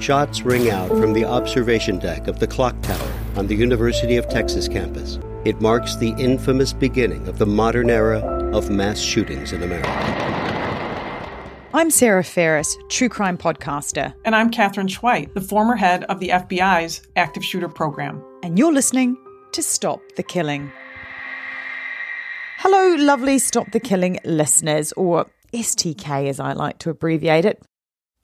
shots ring out from the observation deck of the clock tower on the University of Texas campus. It marks the infamous beginning of the modern era of mass shootings in America. I'm Sarah Ferris, true crime podcaster. And I'm Katherine Schweit, the former head of the FBI's active shooter program. And you're listening to Stop the Killing. Hello, lovely Stop the Killing listeners, or STK as I like to abbreviate it.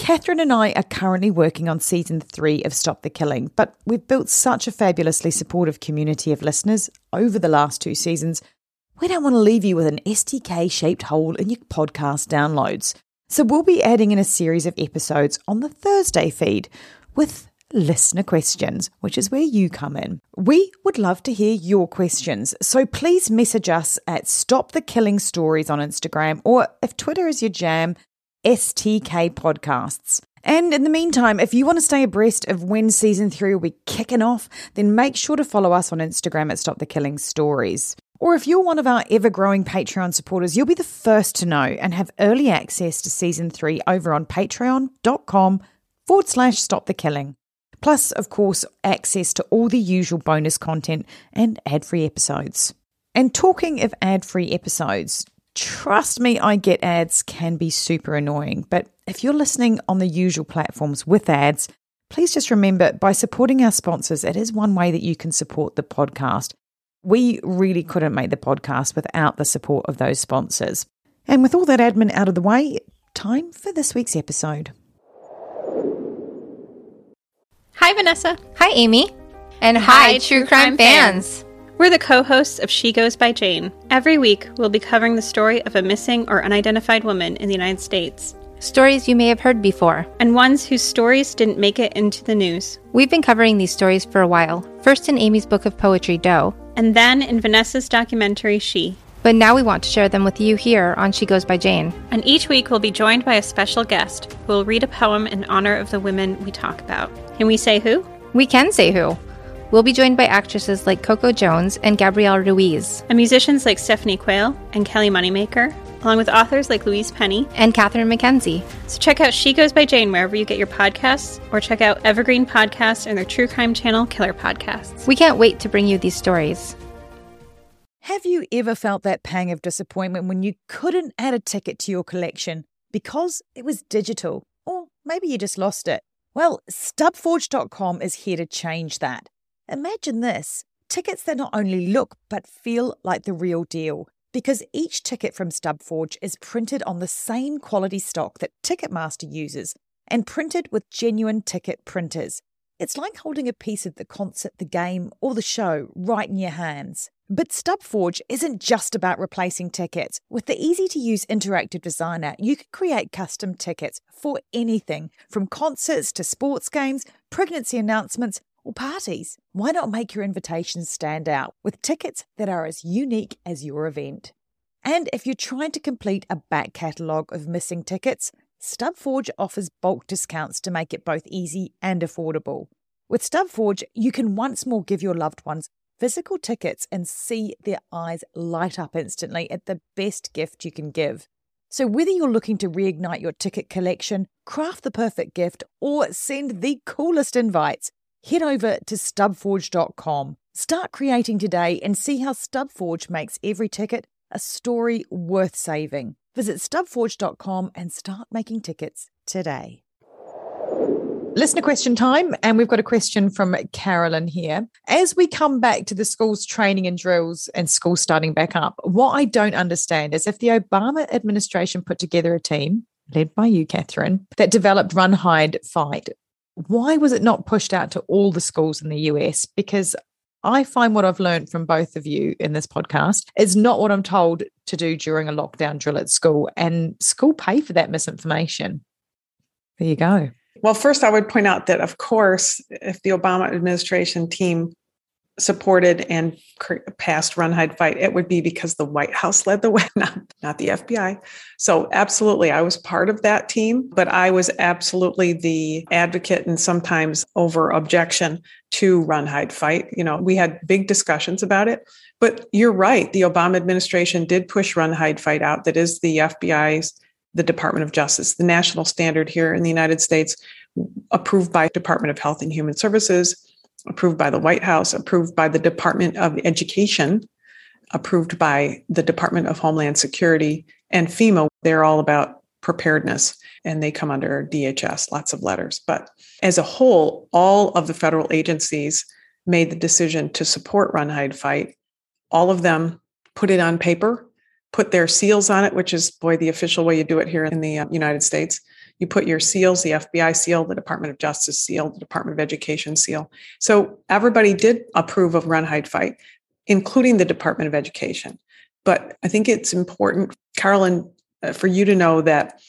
Katherine and I are currently working on season three of Stop the Killing, but we've built such a fabulously supportive community of listeners over the last two seasons. We don't want to leave you with an STK shaped hole in your podcast downloads. So we'll be adding in a series of episodes on the Thursday feed with listener questions, which is where you come in. We would love to hear your questions, so please message us at Stop the Killing Stories on Instagram, or if Twitter is your jam, STK Podcasts. And in the meantime, if you want to stay abreast of when season three will be kicking off, then make sure to follow us on Instagram at Stop the Killing Stories. Or if you're one of our ever growing Patreon supporters, you'll be the first to know and have early access to season three over on patreon.com forward slash stop the killing. Plus, of course, access to all the usual bonus content and ad free episodes. And talking of ad free episodes, trust me, I get ads can be super annoying. But if you're listening on the usual platforms with ads, please just remember by supporting our sponsors, it is one way that you can support the podcast. We really couldn't make the podcast without the support of those sponsors. And with all that admin out of the way, time for this week's episode. Hi, Vanessa. Hi, Amy. And hi, hi, true true crime crime fans. We're the co hosts of She Goes by Jane. Every week, we'll be covering the story of a missing or unidentified woman in the United States, Stories you may have heard before. and ones whose stories didn't make it into the news. We've been covering these stories for a while, first in Amy's book of poetry, Doe, And then in Vanessa's documentary, She. but now we want to share them with you here on She Goes by Jane. And each week, we'll be joined by a special guest who will read a poem in honor of the women we talk about. Can we say who? We can say who. We'll be joined by actresses like Coco Jones and Gabrielle Ruiz, And musicians like Stephanie Quayle and Kelly Moneymaker, along with authors like Louise Penny. and Catherine McKenzie. So check out She Goes by Jane wherever you get your podcasts, or check out Evergreen Podcasts and their true crime channel, Killer Podcasts. We can't wait to bring you these stories. Have you ever felt that pang of disappointment when you couldn't add a ticket to your collection because it was digital? Or maybe you just lost it? Well, stubforge.com is here to change that. Imagine this tickets that not only look but feel like the real deal. Because each ticket from Stubforge is printed on the same quality stock that Ticketmaster uses and printed with genuine ticket printers. It's like holding a piece of the concert, the game, or the show right in your hands. But Stubforge isn't just about replacing tickets. With the easy to use interactive designer, you can create custom tickets for anything from concerts to sports games, pregnancy announcements, or parties. Why not make your invitations stand out with tickets that are as unique as your event? And if you're trying to complete a back catalogue of missing tickets, Stubforge offers bulk discounts to make it both easy and affordable. With Stubforge, you can once more give your loved ones physical tickets and see their eyes light up instantly at the best gift you can give. So, whether you're looking to reignite your ticket collection, craft the perfect gift, or send the coolest invites, head over to stubforge.com. Start creating today and see how Stubforge makes every ticket a story worth saving. Visit stubforge.com and start making tickets today. Listener question time, and we've got a question from Carolyn here. As we come back to the school's training and drills and school starting back up, what I don't understand is if the Obama administration put together a team, led by you, Katherine, that developed Run, Hide, Fight, why was it not pushed out to all the schools in the US? Because I find what I've learned from both of you in this podcast is not what I'm told to do during a lockdown drill at school, and school pay for that misinformation. There you go. Well, first, I would point out that, of course, if the Obama administration team supported and passed Run, Hide, Fight, it would be because the White House led the way, not, not the FBI. So, absolutely, I was part of that team, but I was absolutely the advocate and sometimes over objection to Run, Hide, Fight. You know, we had big discussions about it, but you're right. The Obama administration did push Run, Hide, Fight out. That is the FBI's, the Department of Justice, the national standard here in the United States, approved by Department of Health and Human Services approved by the White House, approved by the Department of Education, approved by the Department of Homeland Security, and FEMA. They're all about preparedness and they come under DHS, lots of letters. But as a whole, all of the federal agencies made the decision to support Run, Hide, Fight. All of them put it on paper, put their seals on it, which is, boy, the official way you do it here in the uh, United States. You put your seals, the FBI seal, the Department of Justice seal, the Department of Education seal. So everybody did approve of Run, Hide, Fight, including the Department of Education. But I think it's important, Carolyn, uh, for you to know that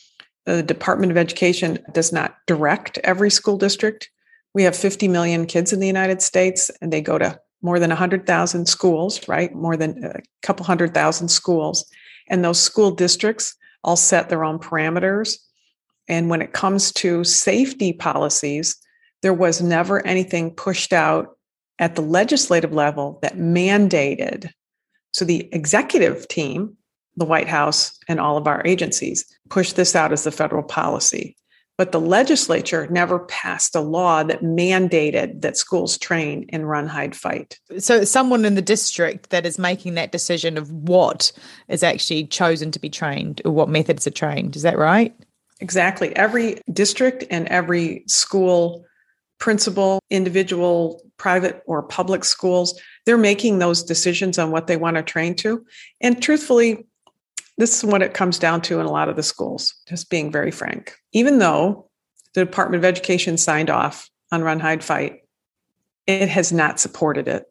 the Department of Education does not direct every school district. We have 50 million kids in the United States, and they go to more than 100,000 schools, right? More than a couple hundred thousand schools. And those school districts all set their own parameters and when it comes to safety policies, there was never anything pushed out at the legislative level that mandated. So the executive team, the White House, and all of our agencies pushed this out as the federal policy. But the legislature never passed a law that mandated that schools train and run, hide, fight. So, someone in the district that is making that decision of what is actually chosen to be trained or what methods are trained. Is that right? Exactly. Every district and every school principal, individual, private or public schools, they're making those decisions on what they want to train to. And truthfully, this is what it comes down to in a lot of the schools, just being very frank. Even though the Department of Education signed off on Run, Hide, Fight, it has not supported it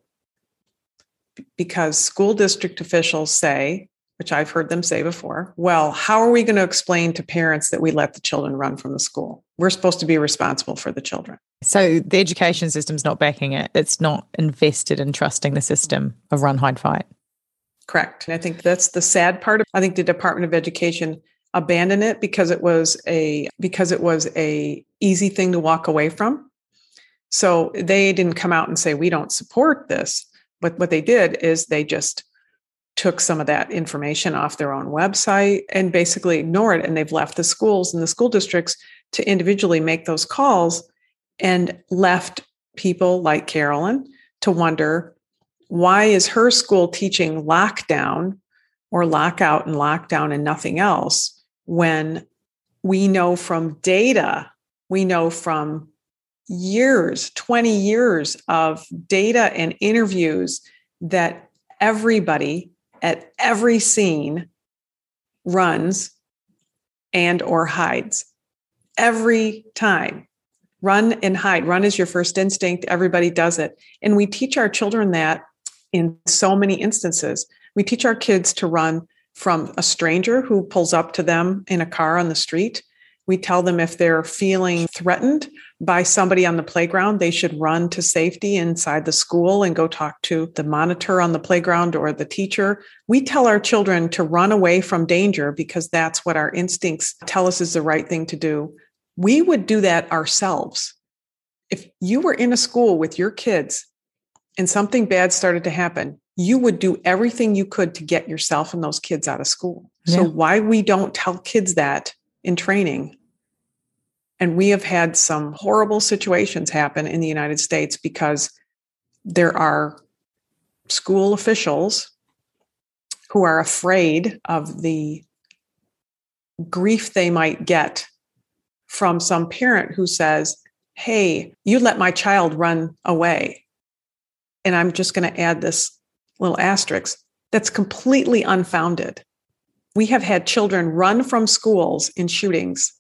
because school district officials say which I've heard them say before, well, how are we going to explain to parents that we let the children run from the school? We're supposed to be responsible for the children. So the education system's not backing it. It's not invested in trusting the system of run, hide, fight. Correct. And I think that's the sad part. Of, I think the Department of Education abandoned it because it was a because it was a easy thing to walk away from. So they didn't come out and say we don't support this. But what they did is they just took some of that information off their own website and basically ignored it. And they've left the schools and the school districts to individually make those calls and left people like Carolyn to wonder why is her school teaching lockdown or lockout and lockdown and nothing else when we know from data, we know from years, 20 years of data and interviews that everybody at every scene runs and or hides. Every time. Run and hide. Run is your first instinct. Everybody does it. And we teach our children that in so many instances. We teach our kids to run from a stranger who pulls up to them in a car on the street we tell them if they're feeling threatened by somebody on the playground, they should run to safety inside the school and go talk to the monitor on the playground or the teacher. We tell our children to run away from danger because that's what our instincts tell us is the right thing to do. We would do that ourselves. If you were in a school with your kids and something bad started to happen, you would do everything you could to get yourself and those kids out of school. Yeah. So why we don't tell kids that in training. And we have had some horrible situations happen in the United States because there are school officials who are afraid of the grief they might get from some parent who says, Hey, you let my child run away. And I'm just going to add this little asterisk that's completely unfounded we have had children run from schools in shootings,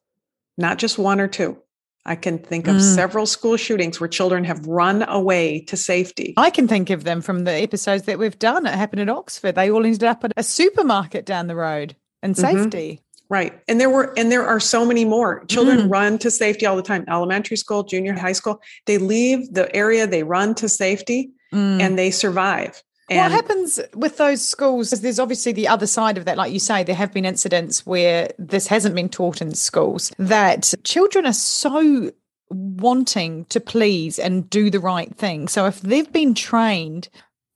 not just one or two. I can think of mm. several school shootings where children have run away to safety. I can think of them from the episodes that we've done. It happened at Oxford. They all ended up at a supermarket down the road in mm-hmm. safety. Right. And there were and there are so many more. Children Mm. run to safety all the time. Elementary school, junior high school, they leave the area, they run to safety Mm. and they survive. What happens with those schools? There's obviously the other side of that. Like you say, there have been incidents where this hasn't been taught in schools, that children are so wanting to please and do the right thing. So if they've been trained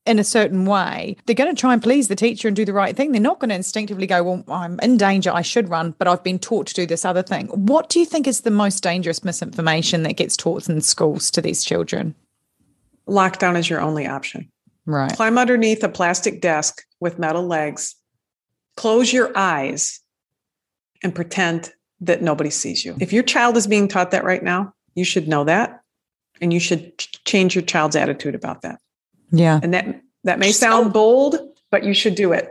in a certain way, they're going to try and please the teacher and do the right thing. They're not going to instinctively go, Well, I'm in danger. I should run, but I've been taught to do this other thing. What do you think is the most dangerous misinformation that gets taught in schools to these children? lockdown is your only option. Right. Climb underneath a plastic desk with metal legs, close your eyes, and pretend that nobody sees you. If your child is being taught that right now, you should know that and you should change your child's attitude about that. Yeah. And that that may sound bold, but you should do it.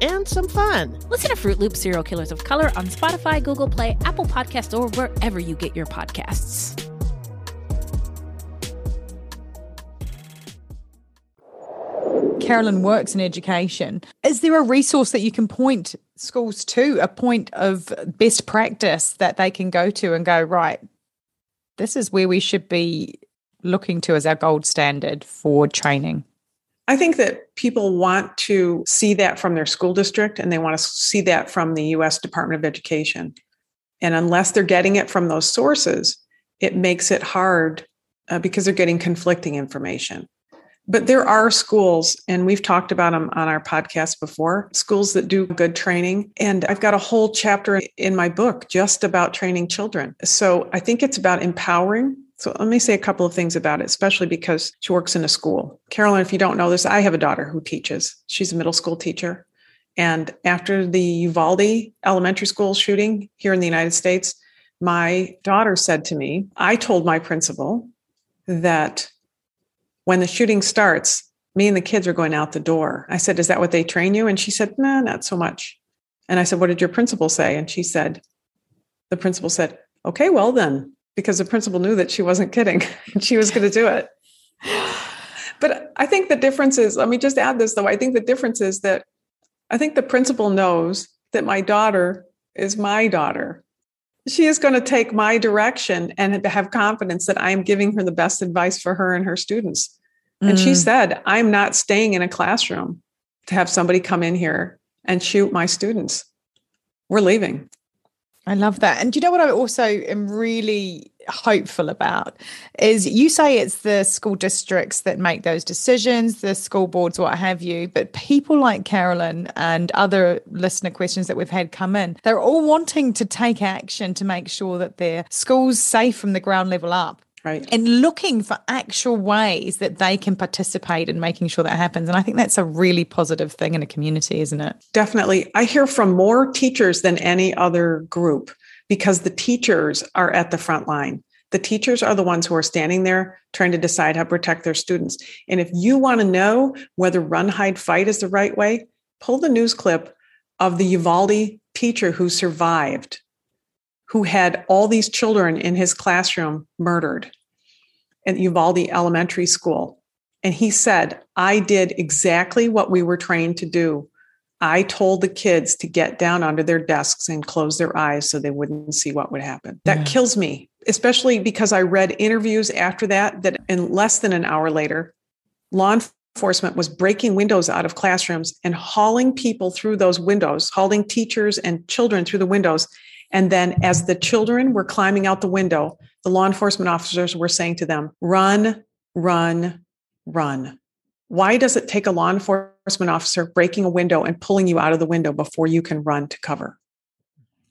and some fun. Listen to Fruit Loop Serial Killers of Color on Spotify, Google Play, Apple Podcasts, or wherever you get your podcasts. Carolyn works in education. Is there a resource that you can point schools to, a point of best practice that they can go to and go, right, this is where we should be looking to as our gold standard for training? I think that people want to see that from their school district and they want to see that from the US Department of Education. And unless they're getting it from those sources, it makes it hard uh, because they're getting conflicting information. But there are schools, and we've talked about them on our podcast before, schools that do good training. And I've got a whole chapter in my book just about training children. So I think it's about empowering. So let me say a couple of things about it, especially because she works in a school. Carolyn, if you don't know this, I have a daughter who teaches. She's a middle school teacher. And after the Uvalde elementary school shooting here in the United States, my daughter said to me, I told my principal that when the shooting starts, me and the kids are going out the door. I said, Is that what they train you? And she said, No, nah, not so much. And I said, What did your principal say? And she said, The principal said, Okay, well then, because the principal knew that she wasn't kidding she was going to do it. But I think the difference is, let me just add this though. I think the difference is that I think the principal knows that my daughter is my daughter. She is going to take my direction and have confidence that I am giving her the best advice for her and her students. And she Mm. said, I'm not staying in a classroom to have somebody come in here and shoot my students. We're leaving. I love that. And you know what I also am really hopeful about is you say it's the school districts that make those decisions, the school boards, what have you, but people like Carolyn and other listener questions that we've had come in, they're all wanting to take action to make sure that their school's safe from the ground level up. Right. And looking for actual ways that they can participate in making sure that happens. And I think that's a really positive thing in a community, isn't it? Definitely. I hear from more teachers than any other group because the teachers are at the front line. The teachers are the ones who are standing there trying to decide how to protect their students. And if you want to know whether run, hide, fight is the right way, pull the news clip of the Uvalde teacher who survived, who had all these children in his classroom murdered at Uvalde Elementary School. And he said, I did exactly what we were trained to do. I told the kids to get down under their desks and close their eyes so they wouldn't see what would happen. That Yeah. kills me, especially because I read interviews after that, that in less than an hour later, law enforcement was breaking windows out of classrooms and hauling people through those windows, hauling teachers and children through the windows. And then as the children were climbing out the window, the law enforcement officers were saying to them, run, run, run. Why does it take a law enforcement officer breaking a window and pulling you out of the window before you can run to cover?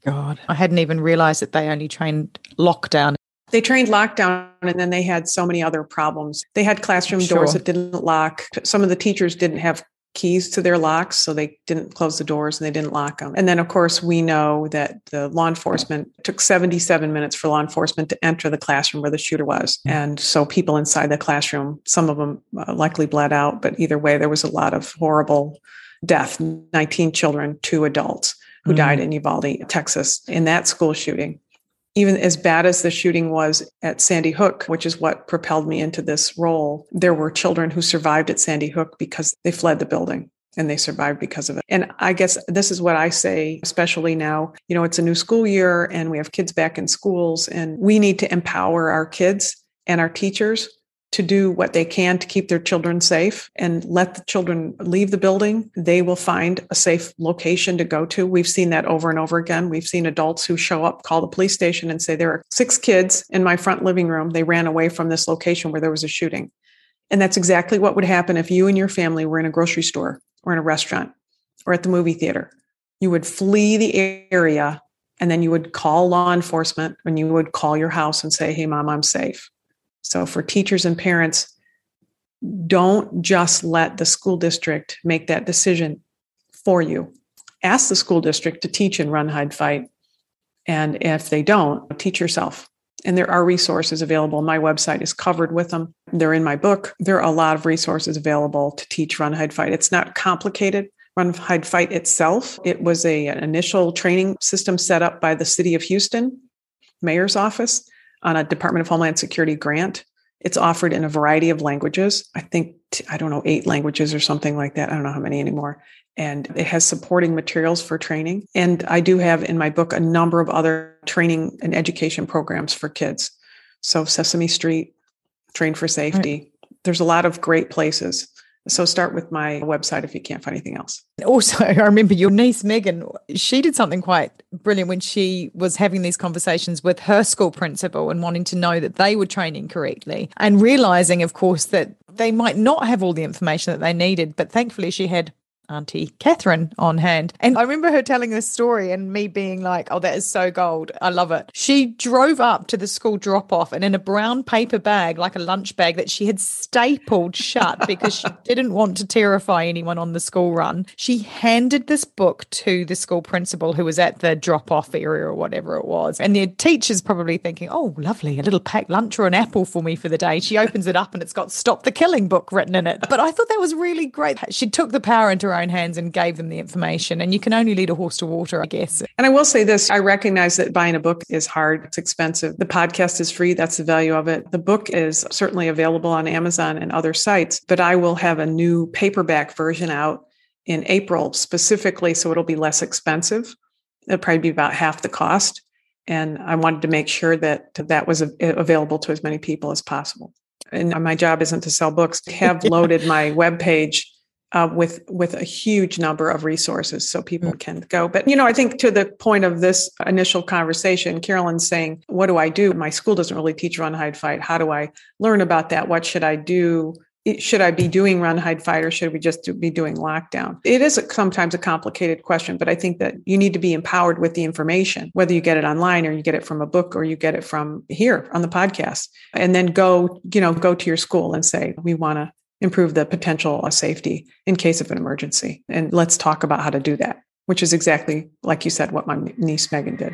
God. I hadn't even realized that they only trained lockdown. They trained lockdown and then they had so many other problems. They had classroom doors that didn't lock. Some of the teachers didn't have keys to their locks so they didn't close the doors and they didn't lock them and then of course we know that the law enforcement took 77 minutes for law enforcement to enter the classroom where the shooter was. And so people inside the classroom some of them uh, likely bled out but either way there was a lot of horrible death. 19 children two adults who mm-hmm. died in uvalde texas in that school shooting even as bad as the shooting was at Sandy Hook, which is what propelled me into this role, there were children who survived at Sandy Hook because they fled the building and they survived because of it. And I guess this is what I say, especially now, you know, it's a new school year and we have kids back in schools and we need to empower our kids and our teachers to do what they can to keep their children safe and let the children leave the building. They will find a safe location to go to. We've seen that over and over again. We've seen adults who show up, call the police station, and say, There are six kids in my front living room. They ran away from this location where there was a shooting. And that's exactly what would happen if you and your family were in a grocery store or in a restaurant or at the movie theater. You would flee the area and then you would call law enforcement and you would call your house and say, Hey, mom, I'm safe. So for teachers and parents, don't just let the school district make that decision for you. Ask the school district to teach and run, hide, fight. And if they don't, teach yourself. And there are resources available. My website is covered with them. They're in my book. There are a lot of resources available to teach run, hide, fight. It's not complicated. Run, hide, fight itself. It was a, an initial training system set up by the city of Houston, mayor's office on a Department of Homeland Security grant. It's offered in a variety of languages. I think, I don't know, eight languages or something like that. I don't know how many anymore. And it has supporting materials for training. And I do have in my book a number of other training and education programs for kids. So Sesame Street, Train for Safety. Right. There's a lot of great places. So start with my website if you can't find anything else. Also, I remember your niece Megan, she did something quite brilliant when she was having these conversations with her school principal and wanting to know that they were training correctly and realizing, of course, that they might not have all the information that they needed, but thankfully she had Auntie Katherine on hand. And I remember her telling this story and me being like, oh, that is so gold. I love it. She drove up to the school drop off and in a brown paper bag, like a lunch bag that she had stapled shut because she didn't want to terrify anyone on the school run, she handed this book to the school principal who was at the drop off area or whatever it was. And the teacher's probably thinking, oh, lovely, a little packed lunch or an apple for me for the day. She opens it up and it's got Stop the Killing book written in it. But I thought that was really great. She took the power into her own hands and gave them the information. And you can only lead a horse to water, I guess. And I will say this I recognize that buying a book is hard, it's expensive. The podcast is free. That's the value of it. The book is certainly available on Amazon and other sites, but I will have a new paperback version out in April specifically, so it'll be less expensive. It'll probably be about half the cost. And I wanted to make sure that that was available to as many people as possible. And my job isn't to sell books. I have loaded my webpage uh, with with a huge number of resources so people mm. can go. But you know i think to the point of this initial conversation carolyn's saying what do i do? My school doesn't really teach run hide fight. How do i learn about that? What should i do? Should i be doing run hide fight or should we just do, be doing lockdown? It is a, sometimes a complicated question but i think that you need to be empowered with the information whether you get it online or you get it from a book or you get it from here on the podcast. And then go you know go to your school and say we want to improve the potential of safety in case of an emergency. And let's talk about how to do that, which is exactly, like you said, what my niece Megan did.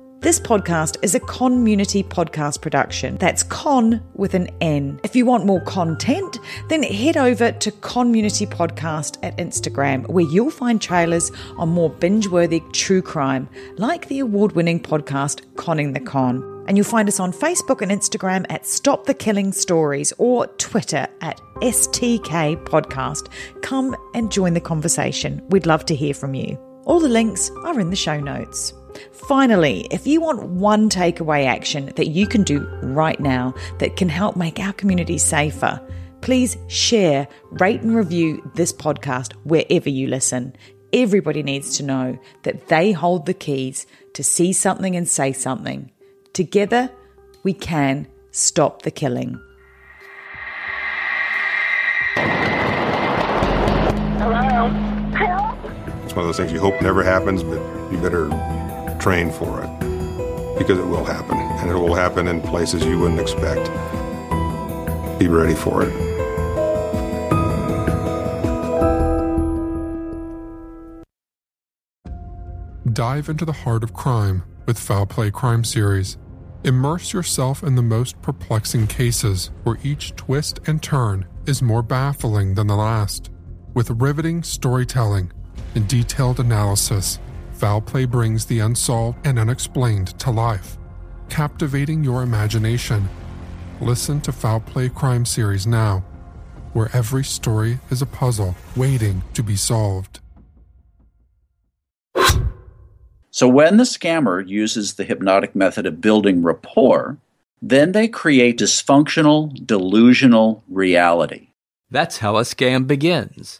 This podcast is a CONmunity podcast production. That's con with an N. If you want more content, then head over to CONmunity Podcast at Instagram, where you'll find trailers on more binge worthy true crime, like the award winning podcast Conning the Con. And you'll find us on Facebook and Instagram at Stop the Killing Stories or Twitter at STK Podcast. Come and join the conversation. We'd love to hear from you. All the links are in the show notes. Finally, if you want one takeaway action that you can do right now that can help make our community safer, please share, rate, and review this podcast wherever you listen. Everybody needs to know that they hold the keys to see something and say something. Together, we can stop the killing. It's one of those things you hope never happens, but you better train for it because it will happen, and it will happen in places you wouldn't expect. Be ready for it. Dive into the heart of crime with Foul Play Crime Series. Immerse yourself in the most perplexing cases where each twist and turn is more baffling than the last. With riveting storytelling and detailed analysis, Foul Play brings the unsolved and unexplained to life, captivating your imagination. Listen to Foul Play Crime Series now, where every story is a puzzle waiting to be solved. So when the scammer uses the hypnotic method of building rapport, then they create dysfunctional, delusional reality. That's how a scam begins.